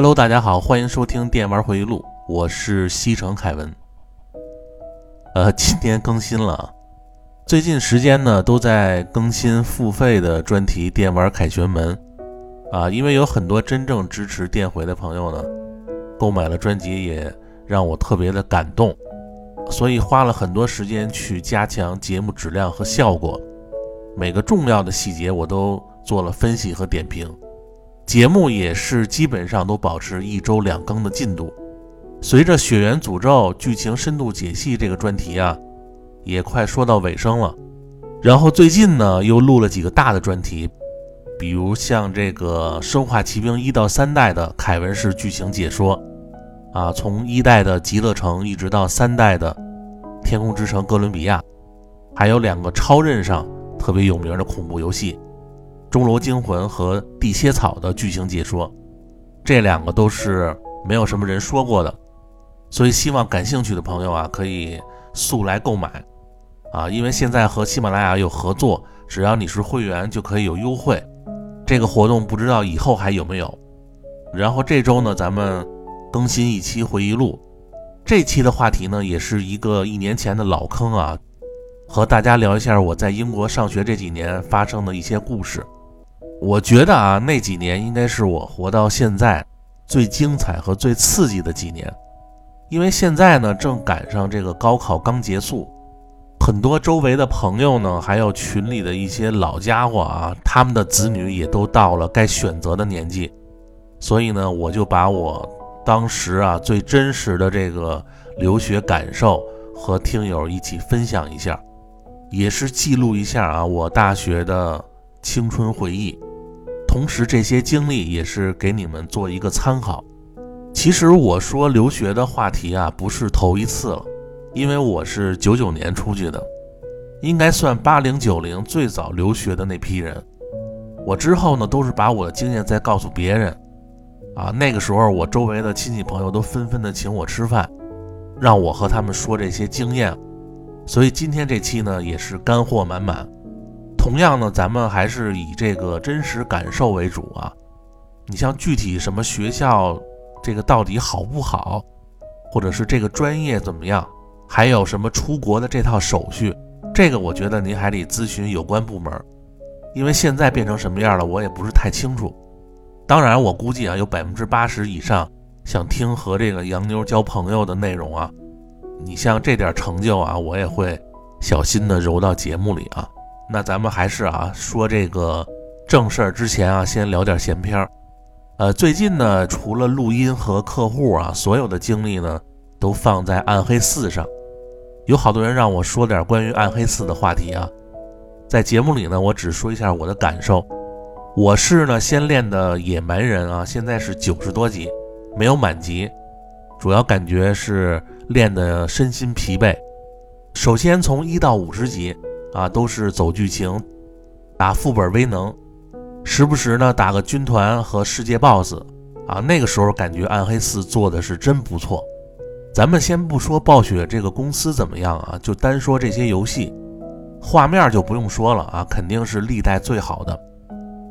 Hello，大家好，欢迎收听《电玩回忆录》，我是西城凯文。呃，今天更新了，最近时间呢都在更新付费的专题《电玩凯旋门》啊，因为有很多真正支持电回的朋友呢，购买了专辑，也让我特别的感动，所以花了很多时间去加强节目质量和效果，每个重要的细节我都做了分析和点评。节目也是基本上都保持一周两更的进度。随着《血缘诅咒》剧情深度解析这个专题啊，也快说到尾声了。然后最近呢，又录了几个大的专题，比如像这个《生化奇兵》一到三代的凯文式剧情解说，啊，从一代的极乐城一直到三代的天空之城哥伦比亚，还有两个超任上特别有名的恐怖游戏。《钟楼惊魂》和《地蝎草》的剧情解说，这两个都是没有什么人说过的，所以希望感兴趣的朋友啊，可以速来购买啊！因为现在和喜马拉雅有合作，只要你是会员就可以有优惠。这个活动不知道以后还有没有。然后这周呢，咱们更新一期回忆录，这期的话题呢，也是一个一年前的老坑啊，和大家聊一下我在英国上学这几年发生的一些故事。我觉得啊，那几年应该是我活到现在最精彩和最刺激的几年，因为现在呢正赶上这个高考刚结束，很多周围的朋友呢，还有群里的一些老家伙啊，他们的子女也都到了该选择的年纪，所以呢，我就把我当时啊最真实的这个留学感受和听友一起分享一下，也是记录一下啊我大学的青春回忆。同时，这些经历也是给你们做一个参考。其实我说留学的话题啊，不是头一次了，因为我是九九年出去的，应该算八零九零最早留学的那批人。我之后呢，都是把我的经验再告诉别人。啊，那个时候我周围的亲戚朋友都纷纷的请我吃饭，让我和他们说这些经验。所以今天这期呢，也是干货满满。同样呢，咱们还是以这个真实感受为主啊。你像具体什么学校，这个到底好不好，或者是这个专业怎么样，还有什么出国的这套手续，这个我觉得您还得咨询有关部门，因为现在变成什么样了，我也不是太清楚。当然，我估计啊，有百分之八十以上想听和这个洋妞交朋友的内容啊，你像这点成就啊，我也会小心的揉到节目里啊。那咱们还是啊说这个正事儿之前啊，先聊点闲篇儿。呃，最近呢，除了录音和客户啊，所有的精力呢都放在暗黑四上。有好多人让我说点关于暗黑四的话题啊，在节目里呢，我只说一下我的感受。我是呢先练的野蛮人啊，现在是九十多级，没有满级，主要感觉是练的身心疲惫。首先从一到五十级。啊，都是走剧情，打副本威能，时不时呢打个军团和世界 BOSS，啊，那个时候感觉暗黑四做的是真不错。咱们先不说暴雪这个公司怎么样啊，就单说这些游戏，画面就不用说了啊，肯定是历代最好的。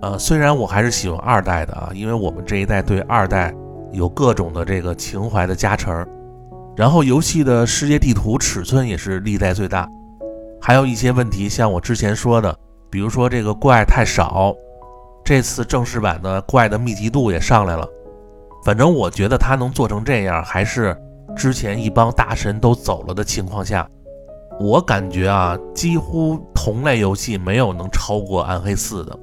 呃，虽然我还是喜欢二代的啊，因为我们这一代对二代有各种的这个情怀的加成，然后游戏的世界地图尺寸也是历代最大。还有一些问题，像我之前说的，比如说这个怪太少，这次正式版的怪的密集度也上来了。反正我觉得它能做成这样，还是之前一帮大神都走了的情况下，我感觉啊，几乎同类游戏没有能超过暗黑四的。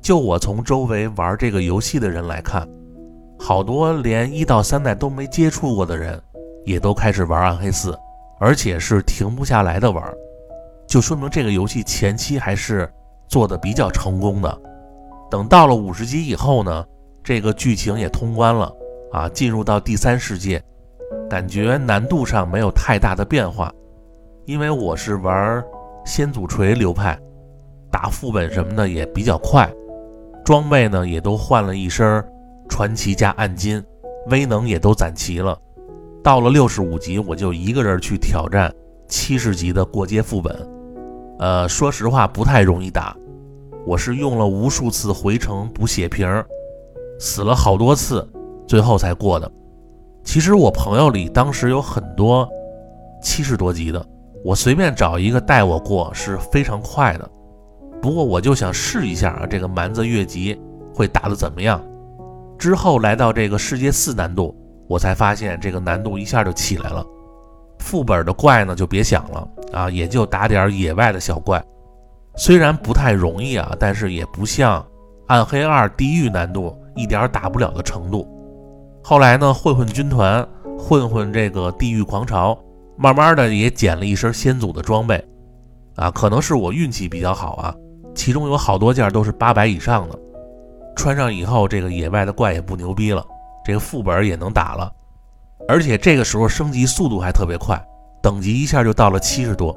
就我从周围玩这个游戏的人来看，好多连一到三代都没接触过的人，也都开始玩暗黑四，而且是停不下来的玩。就说明这个游戏前期还是做的比较成功的。等到了五十级以后呢，这个剧情也通关了啊，进入到第三世界，感觉难度上没有太大的变化。因为我是玩先祖锤流派，打副本什么的也比较快，装备呢也都换了一身传奇加暗金，威能也都攒齐了。到了六十五级，我就一个人去挑战七十级的过街副本。呃，说实话不太容易打，我是用了无数次回城补血瓶，死了好多次，最后才过的。其实我朋友里当时有很多七十多级的，我随便找一个带我过是非常快的。不过我就想试一下啊，这个蛮子越级会打得怎么样？之后来到这个世界四难度，我才发现这个难度一下就起来了。副本的怪呢就别想了啊，也就打点野外的小怪，虽然不太容易啊，但是也不像暗黑二地狱难度一点打不了的程度。后来呢，混混军团，混混这个地狱狂潮，慢慢的也捡了一身先祖的装备，啊，可能是我运气比较好啊，其中有好多件都是八百以上的，穿上以后，这个野外的怪也不牛逼了，这个副本也能打了。而且这个时候升级速度还特别快，等级一下就到了七十多。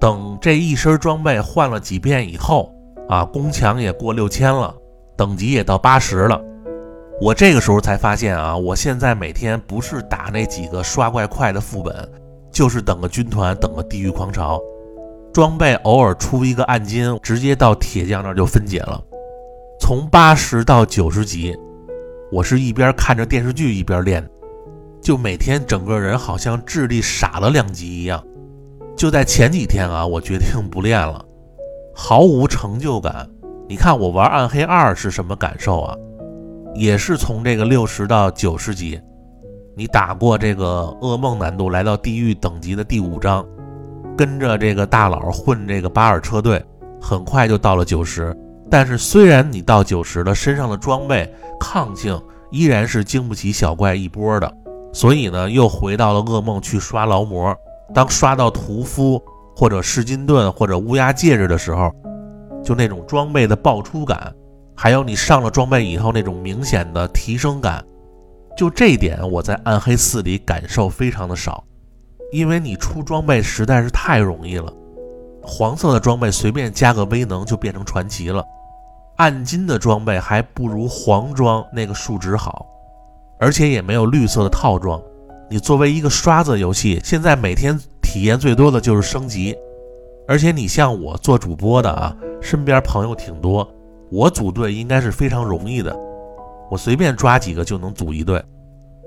等这一身装备换了几遍以后，啊，攻强也过六千了，等级也到八十了。我这个时候才发现啊，我现在每天不是打那几个刷怪快的副本，就是等个军团，等个地狱狂潮，装备偶尔出一个暗金，直接到铁匠那就分解了。从八十到九十级，我是一边看着电视剧一边练。就每天整个人好像智力傻了两级一样。就在前几天啊，我决定不练了，毫无成就感。你看我玩暗黑二是什么感受啊？也是从这个六十到九十级，你打过这个噩梦难度，来到地狱等级的第五章，跟着这个大佬混这个巴尔车队，很快就到了九十。但是虽然你到九十了，身上的装备抗性依然是经不起小怪一波的。所以呢，又回到了噩梦去刷劳模。当刷到屠夫或者噬金盾或者乌鸦戒指的时候，就那种装备的爆出感，还有你上了装备以后那种明显的提升感，就这点我在暗黑四里感受非常的少，因为你出装备实在是太容易了。黄色的装备随便加个威能就变成传奇了，暗金的装备还不如黄装那个数值好。而且也没有绿色的套装。你作为一个刷子游戏，现在每天体验最多的就是升级。而且你像我做主播的啊，身边朋友挺多，我组队应该是非常容易的，我随便抓几个就能组一队。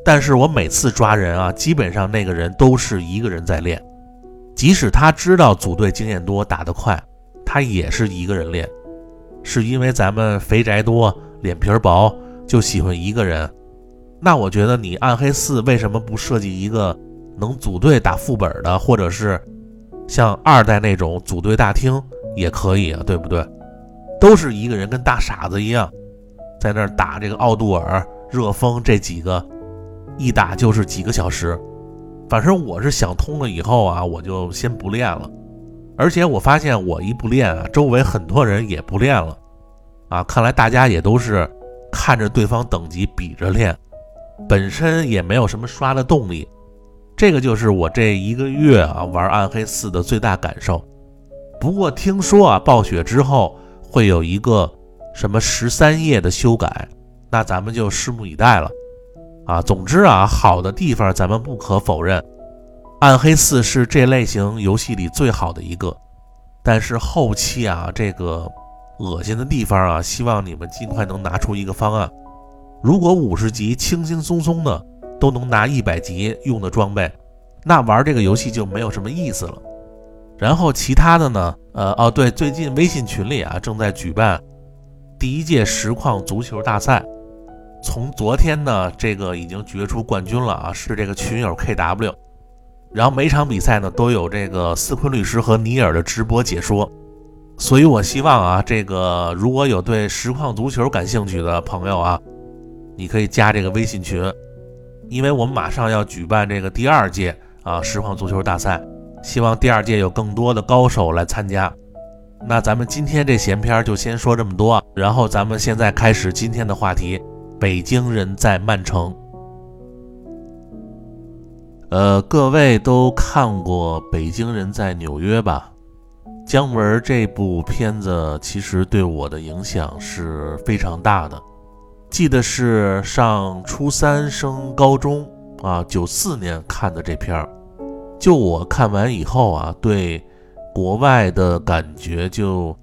但是我每次抓人啊，基本上那个人都是一个人在练，即使他知道组队经验多，打得快，他也是一个人练。是因为咱们肥宅多，脸皮薄，就喜欢一个人。那我觉得你暗黑四为什么不设计一个能组队打副本的，或者是像二代那种组队大厅也可以啊，对不对？都是一个人跟大傻子一样，在那儿打这个奥杜尔、热风这几个，一打就是几个小时。反正我是想通了以后啊，我就先不练了。而且我发现我一不练啊，周围很多人也不练了啊。看来大家也都是看着对方等级比着练。本身也没有什么刷的动力，这个就是我这一个月啊玩暗黑四的最大感受。不过听说啊暴雪之后会有一个什么十三页的修改，那咱们就拭目以待了。啊，总之啊好的地方咱们不可否认，暗黑四是这类型游戏里最好的一个。但是后期啊这个恶心的地方啊，希望你们尽快能拿出一个方案。如果五十级轻轻松松的都能拿一百级用的装备，那玩这个游戏就没有什么意思了。然后其他的呢？呃，哦，对，最近微信群里啊正在举办第一届实况足球大赛，从昨天呢这个已经决出冠军了啊，是这个群友 KW。然后每场比赛呢都有这个斯昆律师和尼尔的直播解说，所以我希望啊，这个如果有对实况足球感兴趣的朋友啊。你可以加这个微信群，因为我们马上要举办这个第二届啊实况足球大赛，希望第二届有更多的高手来参加。那咱们今天这闲篇就先说这么多，然后咱们现在开始今天的话题：北京人在曼城。呃，各位都看过《北京人在纽约》吧？姜文这部片子其实对我的影响是非常大的。记得是上初三升高中啊，九四年看的这片儿。就我看完以后啊，对国外的感觉就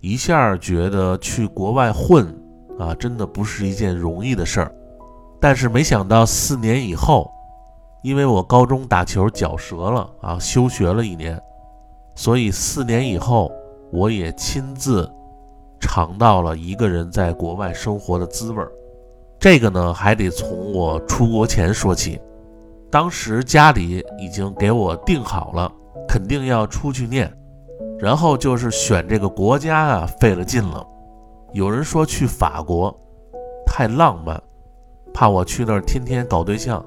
一下觉得去国外混啊，真的不是一件容易的事儿。但是没想到四年以后，因为我高中打球脚折了啊，休学了一年，所以四年以后，我也亲自尝到了一个人在国外生活的滋味儿。这个呢，还得从我出国前说起。当时家里已经给我定好了，肯定要出去念，然后就是选这个国家啊，费了劲了。有人说去法国太浪漫，怕我去那儿天天搞对象；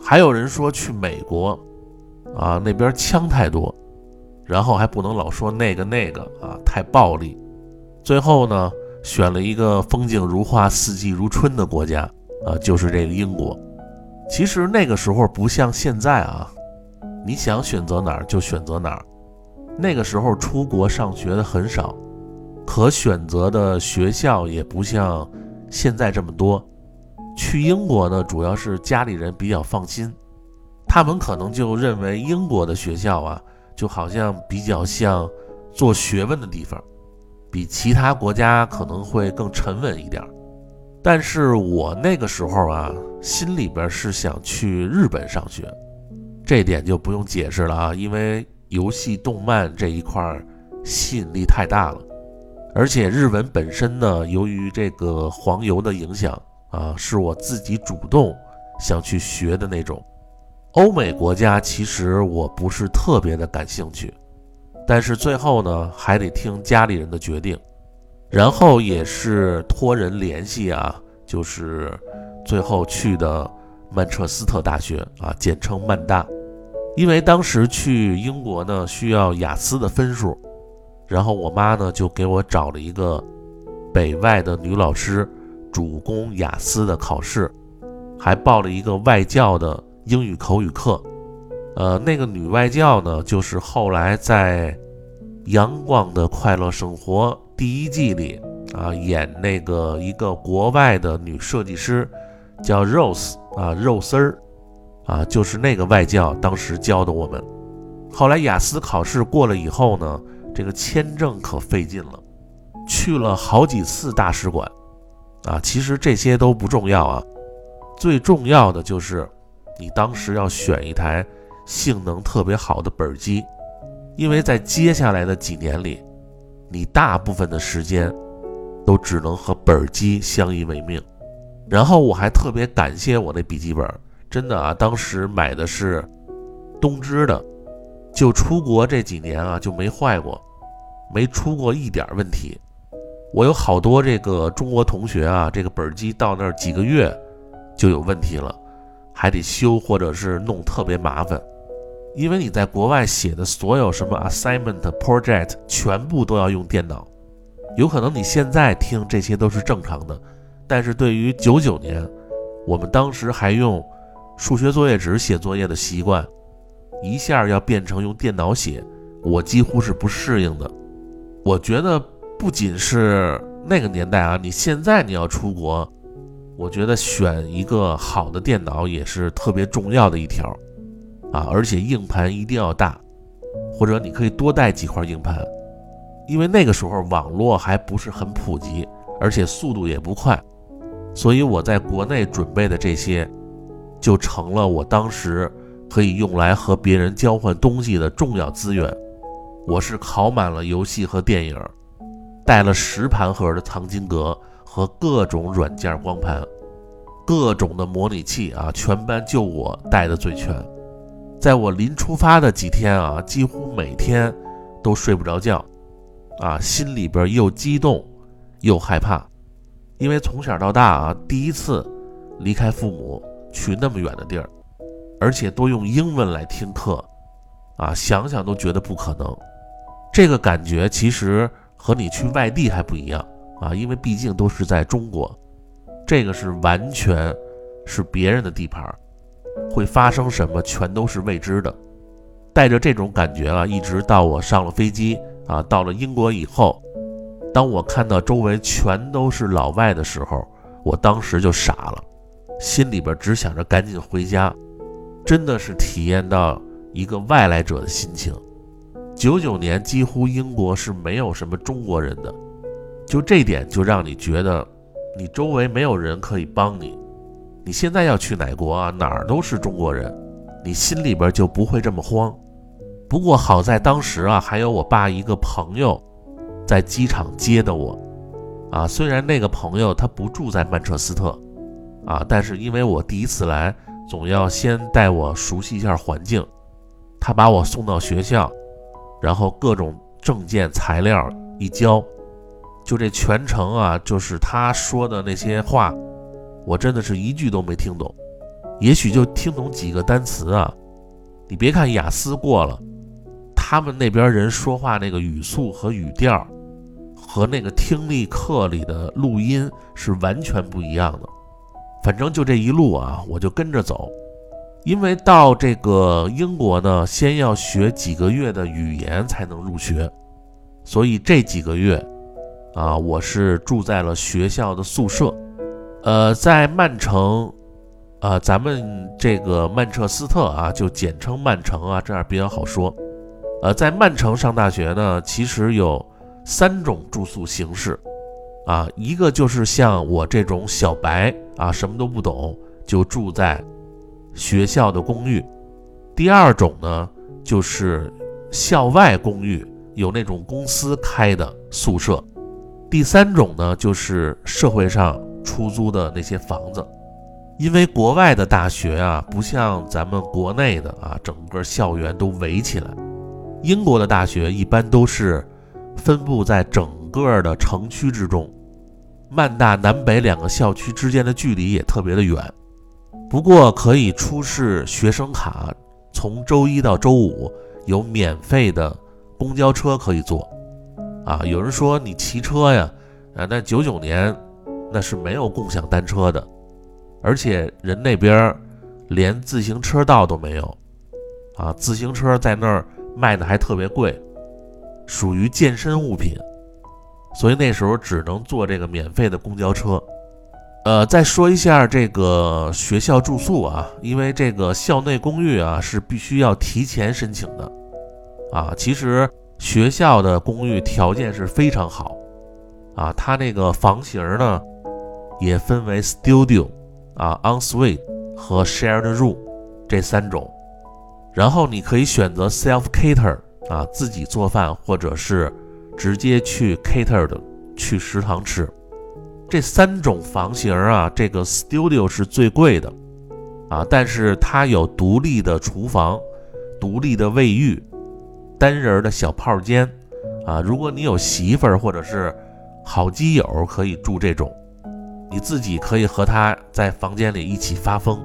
还有人说去美国，啊那边枪太多，然后还不能老说那个那个啊太暴力。最后呢，选了一个风景如画、四季如春的国家，啊就是这个英国。其实那个时候不像现在啊，你想选择哪儿就选择哪儿。那个时候出国上学的很少，可选择的学校也不像现在这么多。去英国呢，主要是家里人比较放心，他们可能就认为英国的学校啊，就好像比较像做学问的地方，比其他国家可能会更沉稳一点。但是我那个时候啊。心里边是想去日本上学，这点就不用解释了啊，因为游戏动漫这一块吸引力太大了，而且日文本身呢，由于这个黄油的影响啊，是我自己主动想去学的那种。欧美国家其实我不是特别的感兴趣，但是最后呢，还得听家里人的决定，然后也是托人联系啊，就是。最后去的曼彻斯特大学啊，简称曼大，因为当时去英国呢需要雅思的分数，然后我妈呢就给我找了一个北外的女老师，主攻雅思的考试，还报了一个外教的英语口语课。呃，那个女外教呢，就是后来在《阳光的快乐生活》第一季里啊演那个一个国外的女设计师。叫 Rose 啊，肉丝儿啊，就是那个外教当时教的我们。后来雅思考试过了以后呢，这个签证可费劲了，去了好几次大使馆啊。其实这些都不重要啊，最重要的就是你当时要选一台性能特别好的本机，因为在接下来的几年里，你大部分的时间都只能和本机相依为命。然后我还特别感谢我那笔记本，真的啊，当时买的是东芝的，就出国这几年啊就没坏过，没出过一点问题。我有好多这个中国同学啊，这个本机到那儿几个月就有问题了，还得修或者是弄特别麻烦，因为你在国外写的所有什么 assignment project 全部都要用电脑，有可能你现在听这些都是正常的。但是对于九九年，我们当时还用数学作业纸写作业的习惯，一下要变成用电脑写，我几乎是不适应的。我觉得不仅是那个年代啊，你现在你要出国，我觉得选一个好的电脑也是特别重要的一条啊，而且硬盘一定要大，或者你可以多带几块硬盘，因为那个时候网络还不是很普及，而且速度也不快。所以我在国内准备的这些，就成了我当时可以用来和别人交换东西的重要资源。我是考满了游戏和电影，带了十盘盒的藏经阁和各种软件光盘，各种的模拟器啊，全班就我带的最全。在我临出发的几天啊，几乎每天都睡不着觉，啊，心里边又激动又害怕。因为从小到大啊，第一次离开父母去那么远的地儿，而且都用英文来听课，啊，想想都觉得不可能。这个感觉其实和你去外地还不一样啊，因为毕竟都是在中国，这个是完全是别人的地盘儿，会发生什么全都是未知的。带着这种感觉啊，一直到我上了飞机啊，到了英国以后。当我看到周围全都是老外的时候，我当时就傻了，心里边只想着赶紧回家，真的是体验到一个外来者的心情。九九年几乎英国是没有什么中国人的，就这点就让你觉得你周围没有人可以帮你，你现在要去哪国啊，哪儿都是中国人，你心里边就不会这么慌。不过好在当时啊，还有我爸一个朋友在机场接的我，啊，虽然那个朋友他不住在曼彻斯特，啊，但是因为我第一次来，总要先带我熟悉一下环境，他把我送到学校，然后各种证件材料一交，就这全程啊，就是他说的那些话，我真的是一句都没听懂，也许就听懂几个单词啊，你别看雅思过了。他们那边人说话那个语速和语调，和那个听力课里的录音是完全不一样的。反正就这一路啊，我就跟着走。因为到这个英国呢，先要学几个月的语言才能入学，所以这几个月啊，我是住在了学校的宿舍。呃，在曼城，啊，咱们这个曼彻斯特啊，就简称曼城啊，这样比较好说。呃，在曼城上大学呢，其实有三种住宿形式，啊，一个就是像我这种小白啊，什么都不懂就住在学校的公寓；第二种呢，就是校外公寓，有那种公司开的宿舍；第三种呢，就是社会上出租的那些房子。因为国外的大学啊，不像咱们国内的啊，整个校园都围起来。英国的大学一般都是分布在整个的城区之中，曼大南北两个校区之间的距离也特别的远。不过可以出示学生卡，从周一到周五有免费的公交车可以坐。啊，有人说你骑车呀，啊，那九九年那是没有共享单车的，而且人那边连自行车道都没有，啊，自行车在那儿。卖的还特别贵，属于健身物品，所以那时候只能坐这个免费的公交车。呃，再说一下这个学校住宿啊，因为这个校内公寓啊是必须要提前申请的啊。其实学校的公寓条件是非常好啊，它那个房型呢也分为 studio 啊、ensuite 和 shared room 这三种。然后你可以选择 self cater 啊，自己做饭，或者是直接去 cater 的去食堂吃。这三种房型啊，这个 studio 是最贵的啊，但是它有独立的厨房、独立的卫浴、单人的小泡间啊。如果你有媳妇儿或者是好基友，可以住这种，你自己可以和他在房间里一起发疯。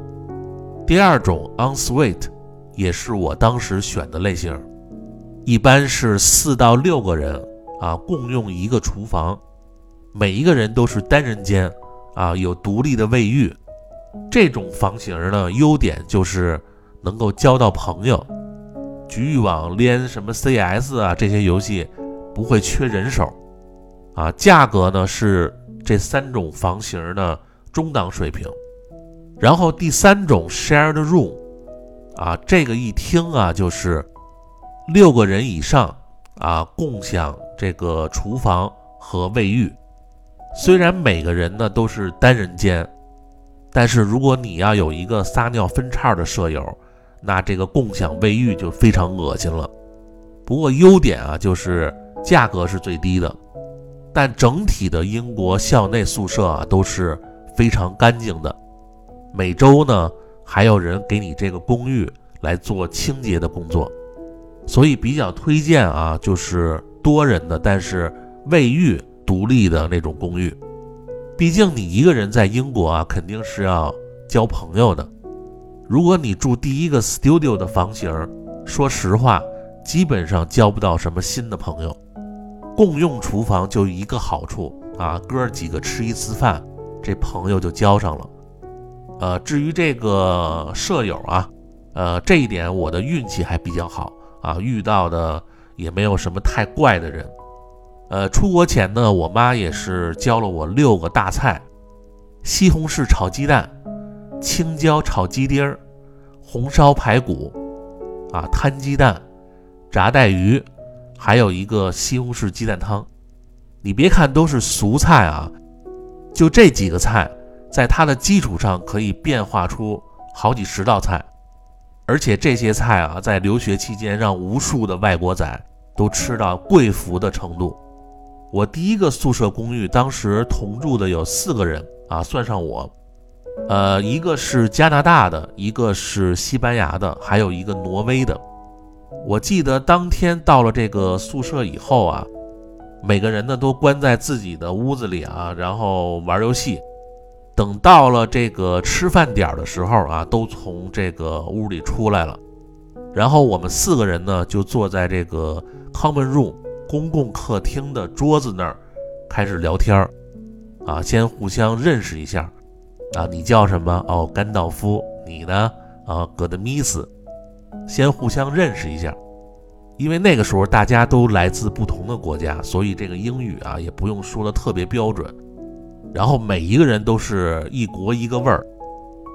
第二种 on suite，。也是我当时选的类型，一般是四到六个人啊，共用一个厨房，每一个人都是单人间啊，有独立的卫浴。这种房型呢，优点就是能够交到朋友，局域网连什么 CS 啊这些游戏不会缺人手啊。价格呢是这三种房型的中档水平。然后第三种 shared room。啊，这个一听啊，就是六个人以上啊，共享这个厨房和卫浴。虽然每个人呢都是单人间，但是如果你要有一个撒尿分叉的舍友，那这个共享卫浴就非常恶心了。不过优点啊，就是价格是最低的，但整体的英国校内宿舍啊都是非常干净的。每周呢。还有人给你这个公寓来做清洁的工作，所以比较推荐啊，就是多人的，但是卫浴独立的那种公寓。毕竟你一个人在英国啊，肯定是要交朋友的。如果你住第一个 studio 的房型，说实话，基本上交不到什么新的朋友。共用厨房就一个好处啊，哥几个吃一次饭，这朋友就交上了。呃，至于这个舍友啊，呃，这一点我的运气还比较好啊，遇到的也没有什么太怪的人。呃，出国前呢，我妈也是教了我六个大菜：西红柿炒鸡蛋、青椒炒鸡丁儿、红烧排骨、啊摊鸡蛋、炸带鱼，还有一个西红柿鸡蛋汤。你别看都是俗菜啊，就这几个菜。在它的基础上可以变化出好几十道菜，而且这些菜啊，在留学期间让无数的外国仔都吃到贵服的程度。我第一个宿舍公寓当时同住的有四个人啊，算上我，呃，一个是加拿大的，一个是西班牙的，还有一个挪威的。我记得当天到了这个宿舍以后啊，每个人呢都关在自己的屋子里啊，然后玩游戏。等到了这个吃饭点的时候啊，都从这个屋里出来了。然后我们四个人呢就坐在这个 common room 公共客厅的桌子那儿开始聊天儿啊，先互相认识一下啊，你叫什么？哦，甘道夫，你呢？啊，戈德米斯。先互相认识一下，因为那个时候大家都来自不同的国家，所以这个英语啊也不用说的特别标准。然后每一个人都是一国一个味儿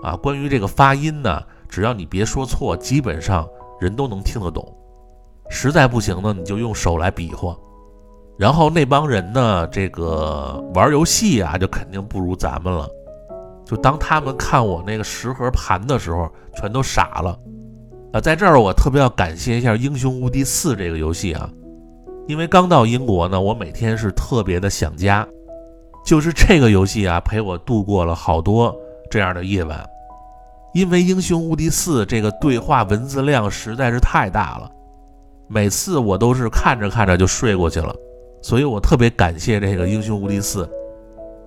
啊。关于这个发音呢，只要你别说错，基本上人都能听得懂。实在不行呢，你就用手来比划。然后那帮人呢，这个玩游戏啊，就肯定不如咱们了。就当他们看我那个十盒盘的时候，全都傻了。啊，在这儿我特别要感谢一下《英雄无敌四》这个游戏啊，因为刚到英国呢，我每天是特别的想家，就是这个游戏啊陪我度过了好多这样的夜晚。因为《英雄无敌四》这个对话文字量实在是太大了，每次我都是看着看着就睡过去了，所以我特别感谢这个《英雄无敌四》。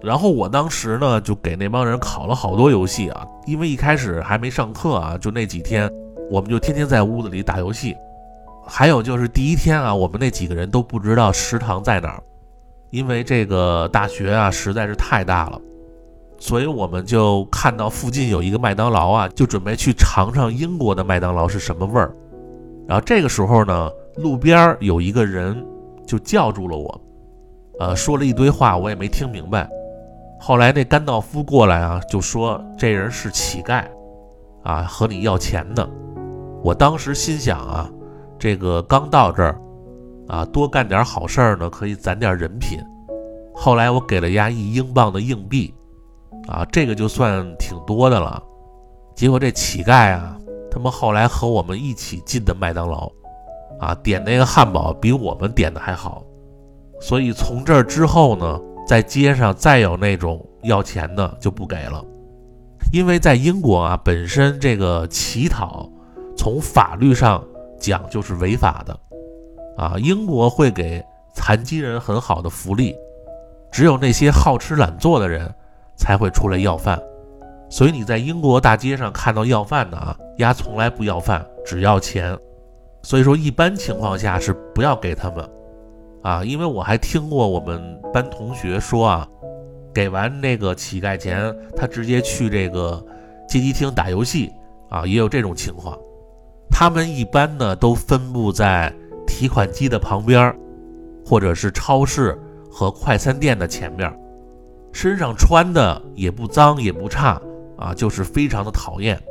然后我当时呢就给那帮人考了好多游戏啊，因为一开始还没上课啊，就那几天。我们就天天在屋子里打游戏，还有就是第一天啊，我们那几个人都不知道食堂在哪儿，因为这个大学啊实在是太大了，所以我们就看到附近有一个麦当劳啊，就准备去尝尝英国的麦当劳是什么味儿。然后这个时候呢，路边有一个人就叫住了我，呃，说了一堆话，我也没听明白。后来那甘道夫过来啊，就说这人是乞丐，啊，和你要钱的。我当时心想啊，这个刚到这儿，啊，多干点好事儿呢，可以攒点人品。后来我给了丫一英镑的硬币，啊，这个就算挺多的了。结果这乞丐啊，他们后来和我们一起进的麦当劳，啊，点那个汉堡比我们点的还好。所以从这儿之后呢，在街上再有那种要钱的就不给了，因为在英国啊，本身这个乞讨。从法律上讲就是违法的，啊，英国会给残疾人很好的福利，只有那些好吃懒做的人才会出来要饭，所以你在英国大街上看到要饭的啊，丫从来不要饭，只要钱，所以说一般情况下是不要给他们，啊，因为我还听过我们班同学说啊，给完那个乞丐钱，他直接去这个街机厅打游戏，啊，也有这种情况。他们一般呢都分布在提款机的旁边，或者是超市和快餐店的前面，身上穿的也不脏也不差啊，就是非常的讨厌。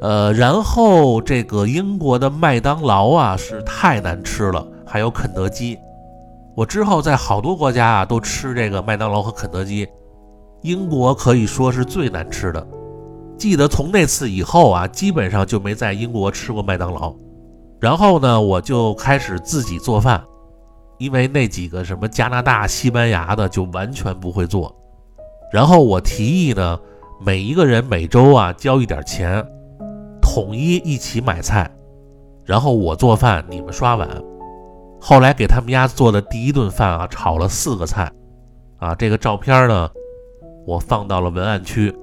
呃，然后这个英国的麦当劳啊是太难吃了，还有肯德基。我之后在好多国家啊都吃这个麦当劳和肯德基，英国可以说是最难吃的。记得从那次以后啊，基本上就没在英国吃过麦当劳。然后呢，我就开始自己做饭，因为那几个什么加拿大、西班牙的就完全不会做。然后我提议呢，每一个人每周啊交一点钱，统一一起买菜，然后我做饭，你们刷碗。后来给他们家做的第一顿饭啊，炒了四个菜，啊，这个照片呢，我放到了文案区。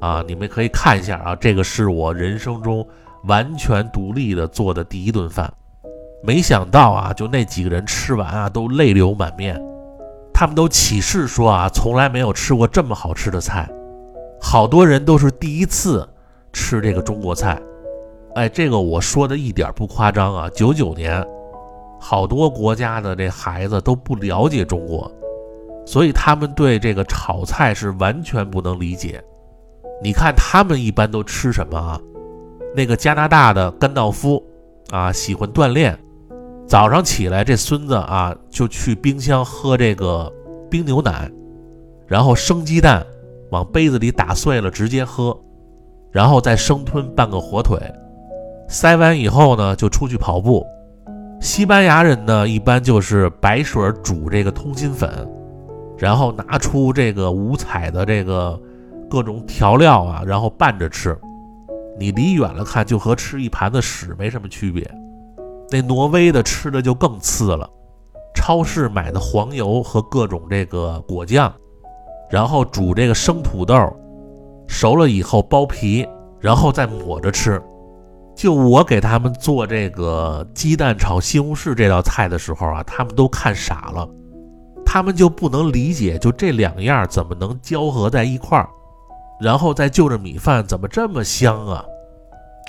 啊，你们可以看一下啊，这个是我人生中完全独立的做的第一顿饭。没想到啊，就那几个人吃完啊，都泪流满面，他们都起誓说啊，从来没有吃过这么好吃的菜。好多人都是第一次吃这个中国菜。哎，这个我说的一点不夸张啊。九九年，好多国家的这孩子都不了解中国，所以他们对这个炒菜是完全不能理解。你看他们一般都吃什么啊？那个加拿大的甘道夫啊，喜欢锻炼，早上起来这孙子啊就去冰箱喝这个冰牛奶，然后生鸡蛋往杯子里打碎了直接喝，然后再生吞半个火腿。塞完以后呢，就出去跑步。西班牙人呢，一般就是白水煮这个通心粉，然后拿出这个五彩的这个各种调料啊，然后拌着吃。你离远了看，就和吃一盘子屎没什么区别。那挪威的吃的就更次了，超市买的黄油和各种这个果酱，然后煮这个生土豆，熟了以后剥皮，然后再抹着吃。就我给他们做这个鸡蛋炒西红柿这道菜的时候啊，他们都看傻了，他们就不能理解，就这两样怎么能交合在一块儿，然后再就着米饭怎么这么香啊？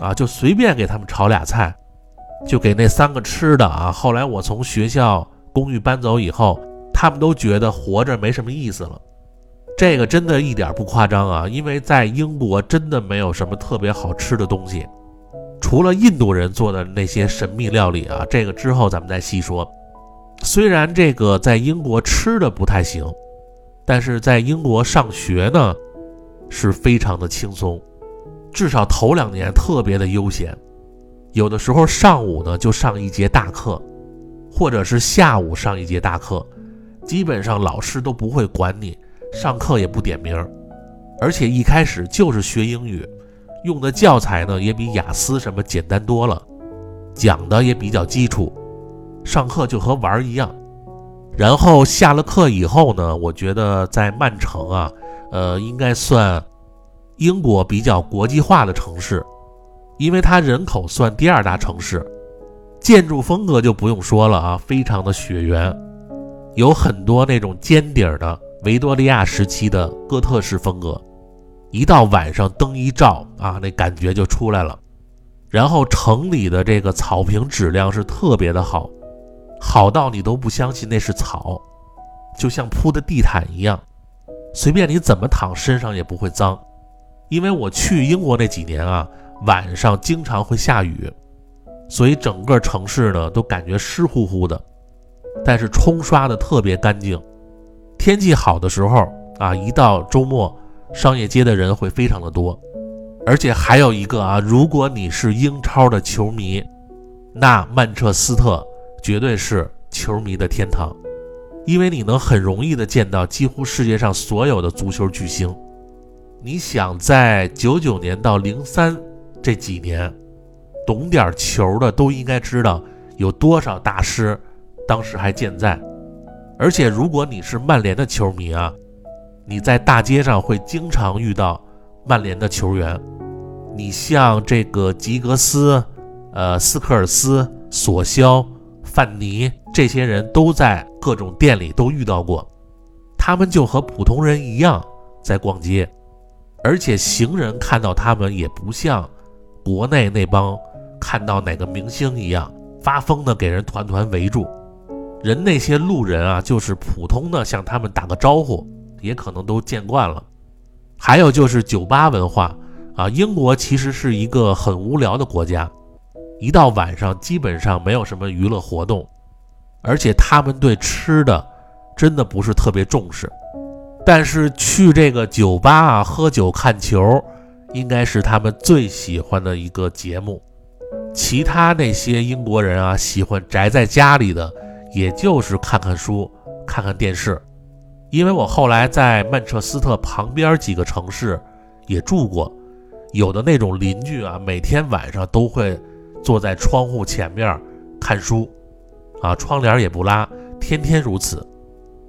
啊，就随便给他们炒俩菜，就给那三个吃的啊。后来我从学校公寓搬走以后，他们都觉得活着没什么意思了。这个真的一点不夸张啊，因为在英国真的没有什么特别好吃的东西。除了印度人做的那些神秘料理啊，这个之后咱们再细说。虽然这个在英国吃的不太行，但是在英国上学呢是非常的轻松，至少头两年特别的悠闲。有的时候上午呢就上一节大课，或者是下午上一节大课，基本上老师都不会管你，上课也不点名，而且一开始就是学英语。用的教材呢也比雅思什么简单多了，讲的也比较基础，上课就和玩儿一样。然后下了课以后呢，我觉得在曼城啊，呃，应该算英国比较国际化的城市，因为它人口算第二大城市，建筑风格就不用说了啊，非常的雪原，有很多那种尖顶的维多利亚时期的哥特式风格。一到晚上灯一照啊，那感觉就出来了。然后城里的这个草坪质量是特别的好，好到你都不相信那是草，就像铺的地毯一样，随便你怎么躺身上也不会脏。因为我去英国那几年啊，晚上经常会下雨，所以整个城市呢都感觉湿乎乎的，但是冲刷的特别干净。天气好的时候啊，一到周末。商业街的人会非常的多，而且还有一个啊，如果你是英超的球迷，那曼彻斯特绝对是球迷的天堂，因为你能很容易的见到几乎世界上所有的足球巨星。你想在九九年到零三这几年，懂点球的都应该知道有多少大师当时还健在，而且如果你是曼联的球迷啊。你在大街上会经常遇到曼联的球员，你像这个吉格斯、呃斯科尔斯、索肖、范尼这些人都在各种店里都遇到过，他们就和普通人一样在逛街，而且行人看到他们也不像国内那帮看到哪个明星一样发疯的给人团团围住，人那些路人啊，就是普通的向他们打个招呼。也可能都见惯了，还有就是酒吧文化啊。英国其实是一个很无聊的国家，一到晚上基本上没有什么娱乐活动，而且他们对吃的真的不是特别重视。但是去这个酒吧啊喝酒看球，应该是他们最喜欢的一个节目。其他那些英国人啊，喜欢宅在家里的，也就是看看书、看看电视。因为我后来在曼彻斯特旁边几个城市也住过，有的那种邻居啊，每天晚上都会坐在窗户前面看书，啊，窗帘也不拉，天天如此。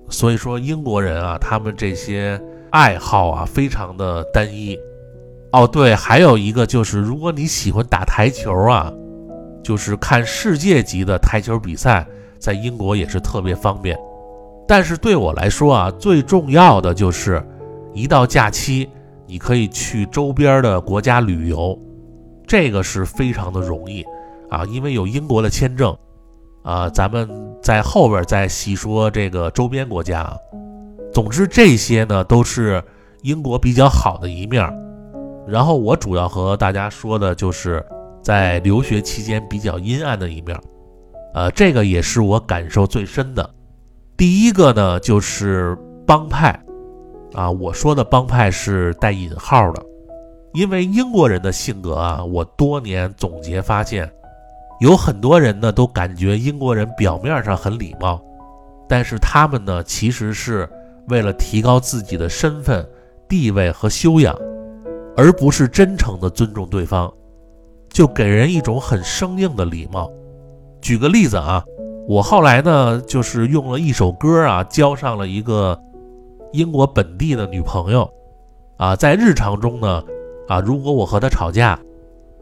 所以说英国人啊，他们这些爱好啊，非常的单一。哦，对，还有一个就是，如果你喜欢打台球啊，就是看世界级的台球比赛，在英国也是特别方便。但是对我来说啊，最重要的就是，一到假期，你可以去周边的国家旅游，这个是非常的容易啊，因为有英国的签证，啊，咱们在后边再细说这个周边国家。总之，这些呢都是英国比较好的一面。然后我主要和大家说的就是在留学期间比较阴暗的一面，呃，这个也是我感受最深的。第一个呢，就是帮派，啊，我说的帮派是带引号的，因为英国人的性格啊，我多年总结发现，有很多人呢都感觉英国人表面上很礼貌，但是他们呢其实是为了提高自己的身份地位和修养，而不是真诚的尊重对方，就给人一种很生硬的礼貌。举个例子啊，我后来呢就是用了一首歌啊，交上了一个。英国本地的女朋友，啊，在日常中呢，啊，如果我和她吵架，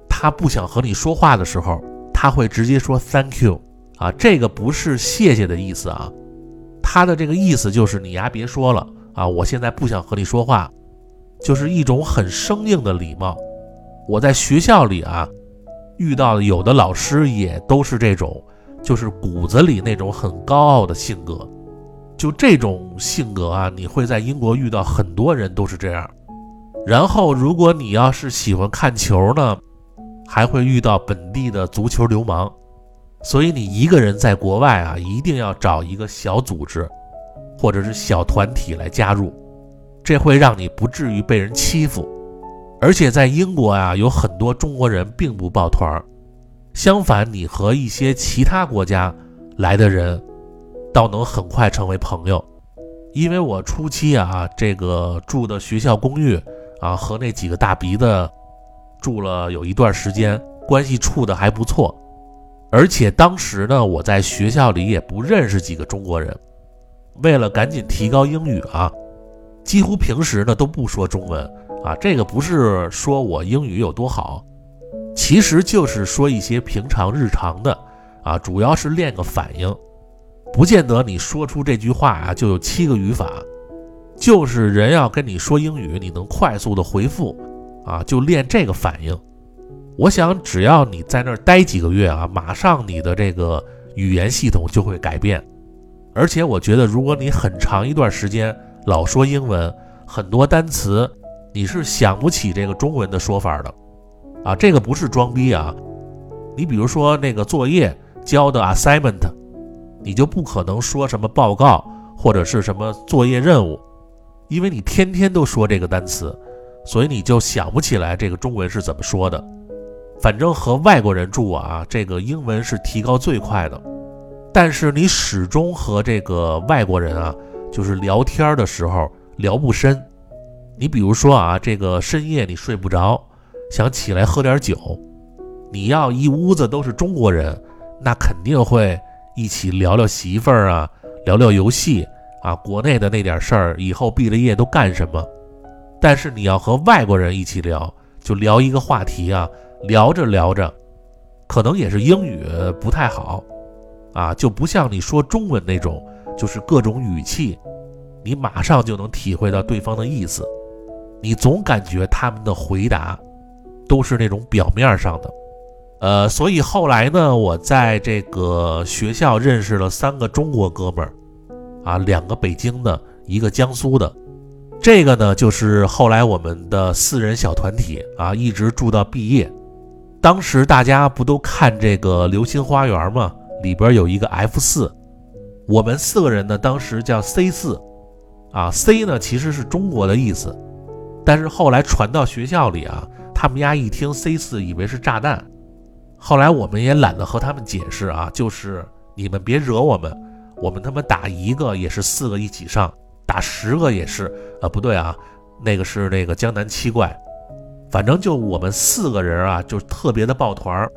她不想和你说话的时候，他会直接说 “thank you”，啊，这个不是谢谢的意思啊，他的这个意思就是你呀别说了啊，我现在不想和你说话，就是一种很生硬的礼貌。我在学校里啊，遇到有的老师也都是这种，就是骨子里那种很高傲的性格。就这种性格啊，你会在英国遇到很多人都是这样。然后，如果你要是喜欢看球呢，还会遇到本地的足球流氓。所以，你一个人在国外啊，一定要找一个小组织或者是小团体来加入，这会让你不至于被人欺负。而且，在英国啊，有很多中国人并不抱团，相反，你和一些其他国家来的人。倒能很快成为朋友，因为我初期啊，这个住的学校公寓啊，和那几个大鼻子住了有一段时间，关系处的还不错。而且当时呢，我在学校里也不认识几个中国人，为了赶紧提高英语啊，几乎平时呢都不说中文啊。这个不是说我英语有多好，其实就是说一些平常日常的啊，主要是练个反应。不见得你说出这句话啊就有七个语法，就是人要跟你说英语，你能快速的回复啊，就练这个反应。我想只要你在那儿待几个月啊，马上你的这个语言系统就会改变。而且我觉得，如果你很长一段时间老说英文，很多单词你是想不起这个中文的说法的啊，这个不是装逼啊。你比如说那个作业交的 assignment。你就不可能说什么报告或者是什么作业任务，因为你天天都说这个单词，所以你就想不起来这个中文是怎么说的。反正和外国人住啊，这个英文是提高最快的。但是你始终和这个外国人啊，就是聊天的时候聊不深。你比如说啊，这个深夜你睡不着，想起来喝点酒，你要一屋子都是中国人，那肯定会。一起聊聊媳妇儿啊，聊聊游戏啊，国内的那点事儿，以后毕了业都干什么？但是你要和外国人一起聊，就聊一个话题啊，聊着聊着，可能也是英语不太好啊，就不像你说中文那种，就是各种语气，你马上就能体会到对方的意思。你总感觉他们的回答都是那种表面上的。呃，所以后来呢，我在这个学校认识了三个中国哥们儿，啊，两个北京的，一个江苏的，这个呢就是后来我们的四人小团体啊，一直住到毕业。当时大家不都看这个《流星花园》吗？里边有一个 F 四，我们四个人呢，当时叫 C 四，啊，C 呢其实是中国的意思，但是后来传到学校里啊，他们家一听 C 四，以为是炸弹。后来我们也懒得和他们解释啊，就是你们别惹我们，我们他妈打一个也是四个一起上，打十个也是，呃不对啊，那个是那个江南七怪，反正就我们四个人啊，就特别的抱团儿。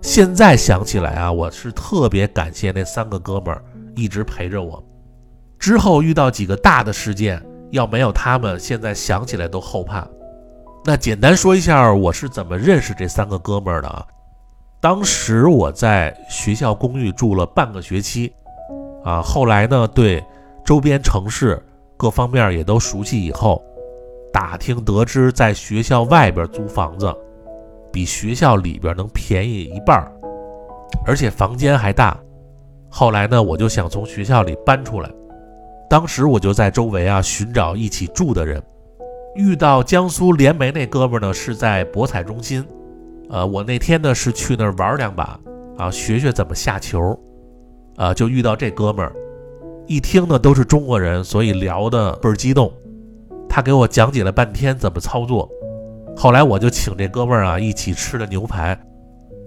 现在想起来啊，我是特别感谢那三个哥们儿一直陪着我。之后遇到几个大的事件，要没有他们，现在想起来都后怕。那简单说一下我是怎么认识这三个哥们儿的啊？当时我在学校公寓住了半个学期，啊，后来呢，对周边城市各方面也都熟悉，以后打听得知，在学校外边租房子比学校里边能便宜一半，而且房间还大。后来呢，我就想从学校里搬出来，当时我就在周围啊寻找一起住的人，遇到江苏联煤那哥们呢，是在博彩中心。呃，我那天呢是去那儿玩两把啊，学学怎么下球，啊，就遇到这哥们儿，一听呢都是中国人，所以聊的倍儿激动。他给我讲解了半天怎么操作。后来我就请这哥们儿啊一起吃了牛排。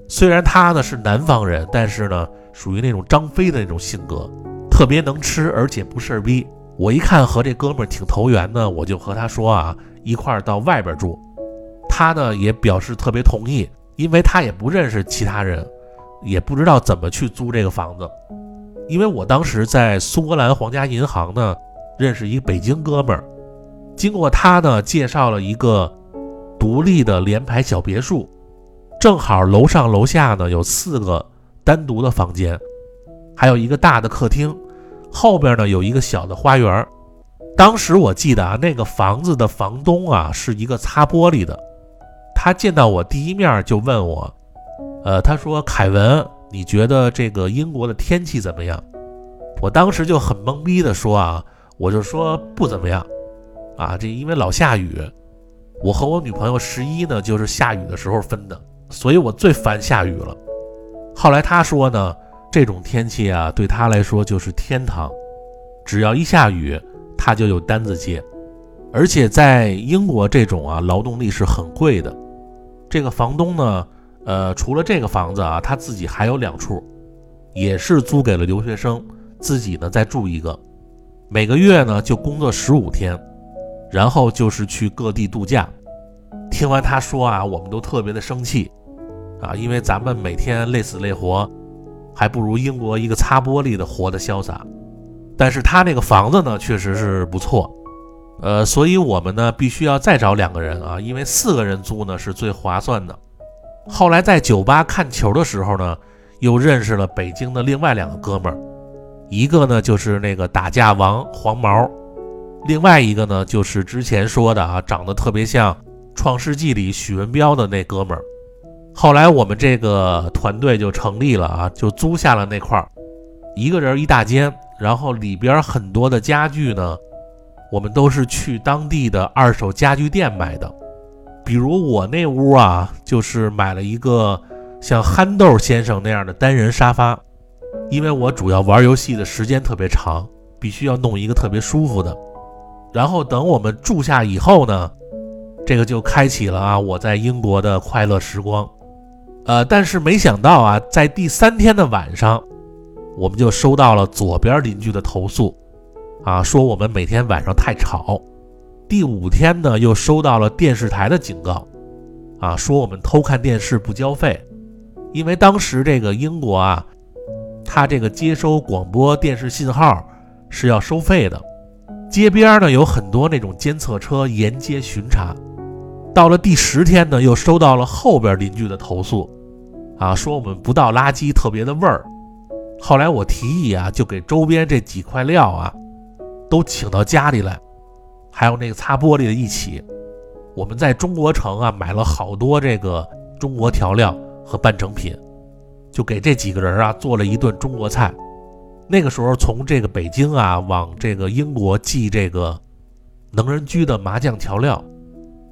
虽然他呢是南方人，但是呢属于那种张飞的那种性格，特别能吃，而且不事儿逼。我一看和这哥们儿挺投缘呢，我就和他说啊一块儿到外边住。他呢也表示特别同意，因为他也不认识其他人，也不知道怎么去租这个房子。因为我当时在苏格兰皇家银行呢认识一个北京哥们儿，经过他呢介绍了一个。独立的联排小别墅，正好楼上楼下呢有四个单独的房间，还有一个大的客厅，后边呢有一个小的花园。当时我记得啊，那个房子的房东啊是一个擦玻璃的，他见到我第一面就问我，呃，他说：“凯文，你觉得这个英国的天气怎么样？”我当时就很懵逼的说啊，我就说不怎么样，啊，这因为老下雨。我和我女朋友十一呢，就是下雨的时候分的，所以我最烦下雨了。后来他说呢，这种天气啊，对他来说就是天堂，只要一下雨，他就有单子接。而且在英国这种啊，劳动力是很贵的。这个房东呢，呃，除了这个房子啊，他自己还有两处，也是租给了留学生，自己呢再住一个，每个月呢就工作十五天。然后就是去各地度假。听完他说啊，我们都特别的生气啊，因为咱们每天累死累活，还不如英国一个擦玻璃的活得潇洒。但是他那个房子呢，确实是不错，呃，所以我们呢必须要再找两个人啊，因为四个人租呢是最划算的。后来在酒吧看球的时候呢，又认识了北京的另外两个哥们儿，一个呢就是那个打架王黄毛。另外一个呢，就是之前说的啊，长得特别像《创世纪》里许文彪的那哥们儿。后来我们这个团队就成立了啊，就租下了那块儿，一个人一大间，然后里边很多的家具呢，我们都是去当地的二手家具店买的。比如我那屋啊，就是买了一个像憨豆先生那样的单人沙发，因为我主要玩游戏的时间特别长，必须要弄一个特别舒服的。然后等我们住下以后呢，这个就开启了啊我在英国的快乐时光，呃，但是没想到啊，在第三天的晚上，我们就收到了左边邻居的投诉，啊，说我们每天晚上太吵。第五天呢，又收到了电视台的警告，啊，说我们偷看电视不交费，因为当时这个英国啊，它这个接收广播电视信号是要收费的。街边呢有很多那种监测车沿街巡查，到了第十天呢，又收到了后边邻居的投诉，啊，说我们不倒垃圾特别的味儿。后来我提议啊，就给周边这几块料啊，都请到家里来，还有那个擦玻璃的一起。我们在中国城啊买了好多这个中国调料和半成品，就给这几个人啊做了一顿中国菜。那个时候，从这个北京啊往这个英国寄这个能人居的麻酱调料，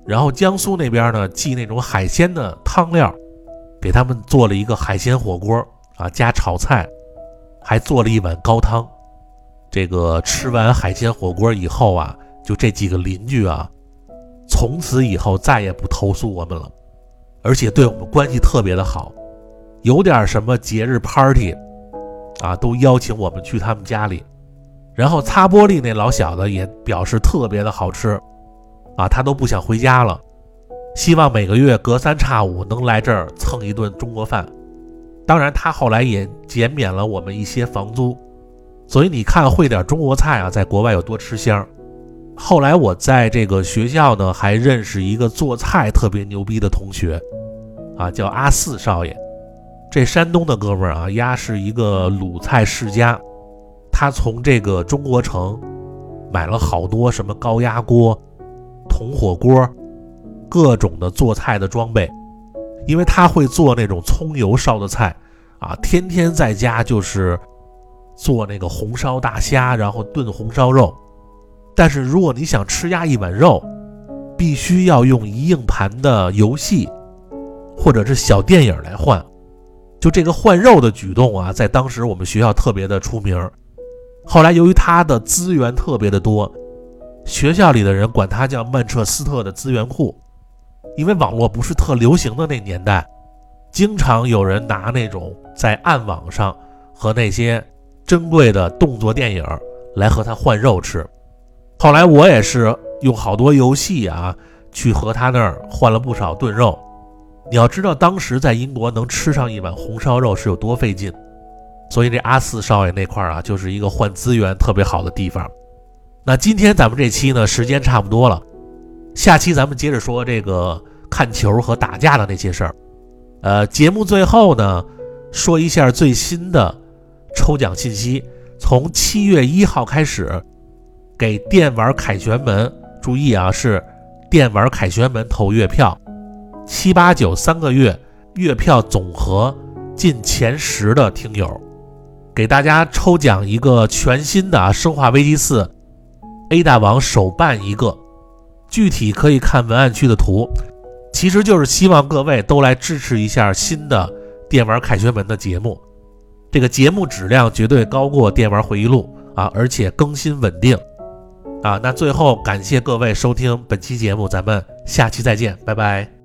然后江苏那边呢寄那种海鲜的汤料，给他们做了一个海鲜火锅啊，加炒菜，还做了一碗高汤。这个吃完海鲜火锅以后啊，就这几个邻居啊，从此以后再也不投诉我们了，而且对我们关系特别的好，有点什么节日 party。啊，都邀请我们去他们家里，然后擦玻璃那老小子也表示特别的好吃，啊，他都不想回家了，希望每个月隔三差五能来这儿蹭一顿中国饭。当然，他后来也减免了我们一些房租，所以你看会点中国菜啊，在国外有多吃香。后来我在这个学校呢，还认识一个做菜特别牛逼的同学，啊，叫阿四少爷。这山东的哥们儿啊，丫是一个鲁菜世家，他从这个中国城买了好多什么高压锅、铜火锅，各种的做菜的装备，因为他会做那种葱油烧的菜啊，天天在家就是做那个红烧大虾，然后炖红烧肉。但是如果你想吃鸭一碗肉，必须要用一硬盘的游戏或者是小电影来换。就这个换肉的举动啊，在当时我们学校特别的出名。后来由于他的资源特别的多，学校里的人管它叫曼彻斯特的资源库，因为网络不是特流行的那年代，经常有人拿那种在暗网上和那些珍贵的动作电影来和他换肉吃。后来我也是用好多游戏啊去和他那儿换了不少炖肉。你要知道，当时在英国能吃上一碗红烧肉是有多费劲，所以这阿四少爷那块儿啊，就是一个换资源特别好的地方。那今天咱们这期呢，时间差不多了，下期咱们接着说这个看球和打架的那些事儿。呃，节目最后呢，说一下最新的抽奖信息，从七月一号开始，给电玩凯旋门，注意啊，是电玩凯旋门投月票。七八九三个月月票总和进前十的听友，给大家抽奖一个全新的《生化危机四》A 大王手办一个，具体可以看文案区的图。其实就是希望各位都来支持一下新的电玩凯旋门的节目，这个节目质量绝对高过电玩回忆录啊，而且更新稳定啊。那最后感谢各位收听本期节目，咱们下期再见，拜拜。